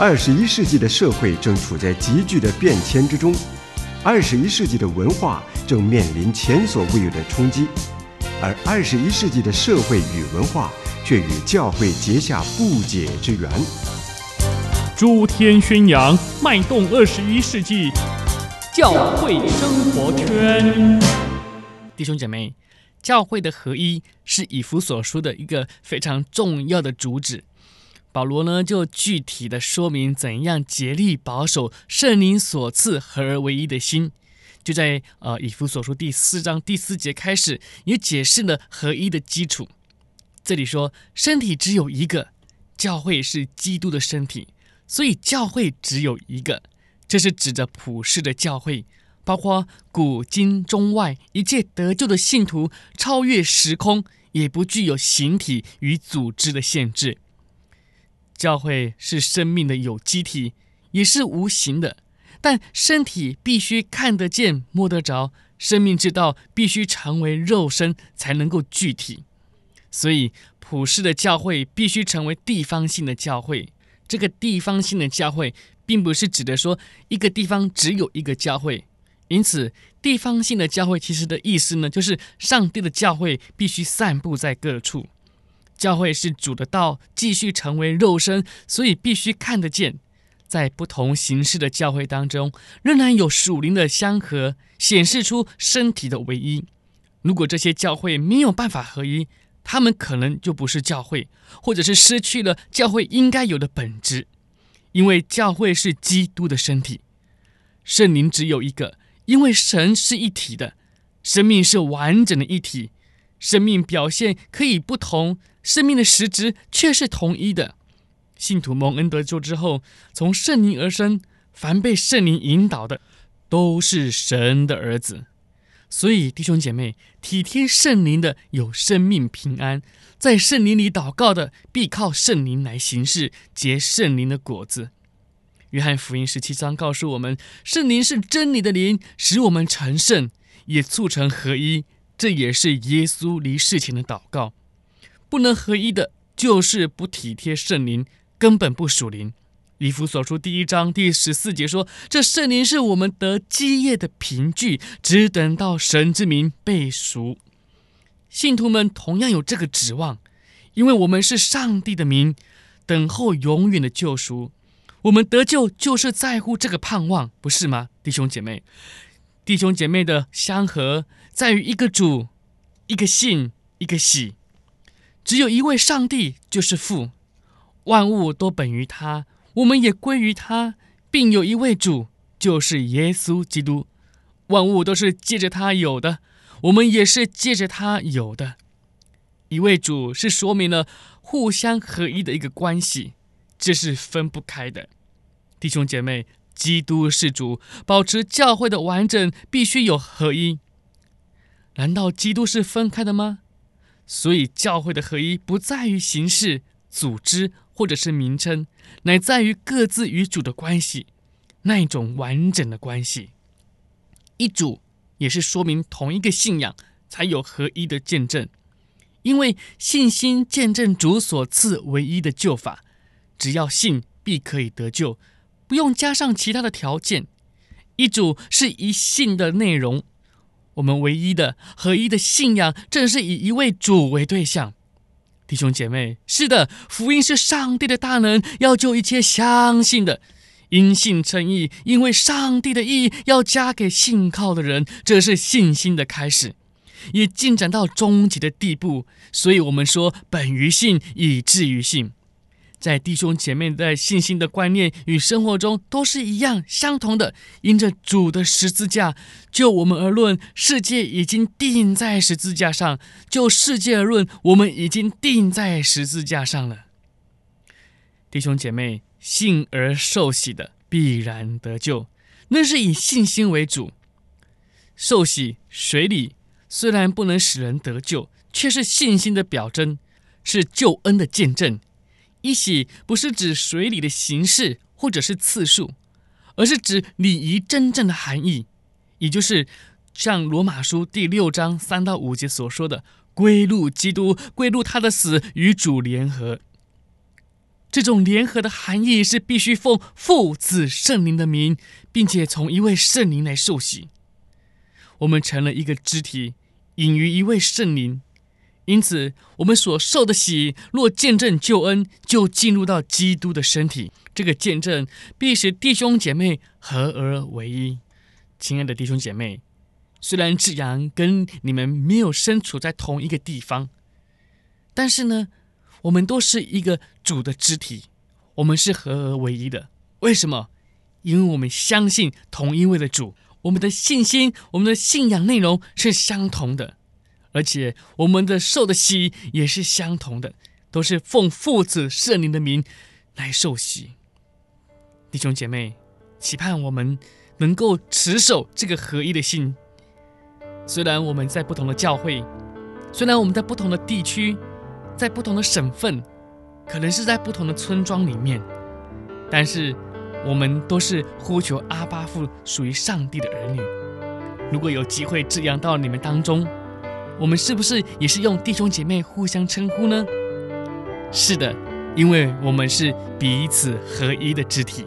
二十一世纪的社会正处在急剧的变迁之中，二十一世纪的文化正面临前所未有的冲击，而二十一世纪的社会与文化却与教会结下不解之缘。诸天宣扬，脉动二十一世纪教会生活圈。弟兄姐妹，教会的合一是以弗所书的一个非常重要的主旨。保罗呢，就具体的说明怎样竭力保守圣灵所赐合而为一的心，就在呃以弗所书第四章第四节开始，也解释了合一的基础。这里说，身体只有一个，教会是基督的身体，所以教会只有一个，这是指着普世的教会，包括古今中外一切得救的信徒，超越时空，也不具有形体与组织的限制。教会是生命的有机体，也是无形的，但身体必须看得见、摸得着。生命之道必须成为肉身，才能够具体。所以，普世的教会必须成为地方性的教会。这个地方性的教会，并不是指的说一个地方只有一个教会。因此，地方性的教会其实的意思呢，就是上帝的教会必须散布在各处。教会是主的道继续成为肉身，所以必须看得见。在不同形式的教会当中，仍然有属灵的相合，显示出身体的唯一。如果这些教会没有办法合一，他们可能就不是教会，或者是失去了教会应该有的本质。因为教会是基督的身体，圣灵只有一个，因为神是一体的，生命是完整的一体。生命表现可以不同，生命的实质却是统一的。信徒蒙恩得救之后，从圣灵而生，凡被圣灵引导的，都是神的儿子。所以弟兄姐妹，体贴圣灵的有生命平安，在圣灵里祷告的，必靠圣灵来行事，结圣灵的果子。约翰福音十七章告诉我们，圣灵是真理的灵，使我们成圣，也促成合一。这也是耶稣离世前的祷告，不能合一的，就是不体贴圣灵，根本不属灵。以弗所书第一章第十四节说：“这圣灵是我们得基业的凭据，只等到神之名被赎。”信徒们同样有这个指望，因为我们是上帝的名，等候永远的救赎。我们得救就是在乎这个盼望，不是吗，弟兄姐妹？弟兄姐妹的相合。在于一个主，一个信，一个喜，只有一位上帝，就是父，万物都本于他，我们也归于他，并有一位主，就是耶稣基督，万物都是借着他有的，我们也是借着他有的。一位主是说明了互相合一的一个关系，这是分不开的。弟兄姐妹，基督是主，保持教会的完整，必须有合一。难道基督是分开的吗？所以教会的合一不在于形式、组织或者是名称，乃在于各自与主的关系，那一种完整的关系。一主也是说明同一个信仰才有合一的见证，因为信心见证主所赐唯一的救法，只要信必可以得救，不用加上其他的条件。一主是一信的内容。我们唯一的合一的信仰，正是以一位主为对象。弟兄姐妹，是的，福音是上帝的大能，要救一切相信的。因信称义，因为上帝的义要加给信靠的人，这是信心的开始，也进展到终极的地步。所以我们说，本于信，以至于信。在弟兄姐妹的信心的观念与生活中都是一样相同的，因着主的十字架，就我们而论，世界已经钉在十字架上；就世界而论，我们已经钉在十字架上了。弟兄姐妹，信而受洗的必然得救，那是以信心为主。受洗水礼虽然不能使人得救，却是信心的表征，是救恩的见证。一洗不是指水礼的形式或者是次数，而是指礼仪真正的含义，也就是像罗马书第六章三到五节所说的，归入基督，归入他的死，与主联合。这种联合的含义是必须奉父子圣灵的名，并且从一位圣灵来受洗。我们成了一个肢体，隐于一位圣灵。因此，我们所受的喜，若见证救恩，就进入到基督的身体。这个见证必使弟兄姐妹合而为一。亲爱的弟兄姐妹，虽然志扬跟你们没有身处在同一个地方，但是呢，我们都是一个主的肢体，我们是合而为一的。为什么？因为我们相信同一位的主，我们的信心、我们的信仰内容是相同的。而且我们的受的洗也是相同的，都是奉父子圣灵的名来受洗。弟兄姐妹，期盼我们能够持守这个合一的心。虽然我们在不同的教会，虽然我们在不同的地区，在不同的省份，可能是在不同的村庄里面，但是我们都是呼求阿巴父，属于上帝的儿女。如果有机会滋养到你们当中，我们是不是也是用弟兄姐妹互相称呼呢？是的，因为我们是彼此合一的肢体。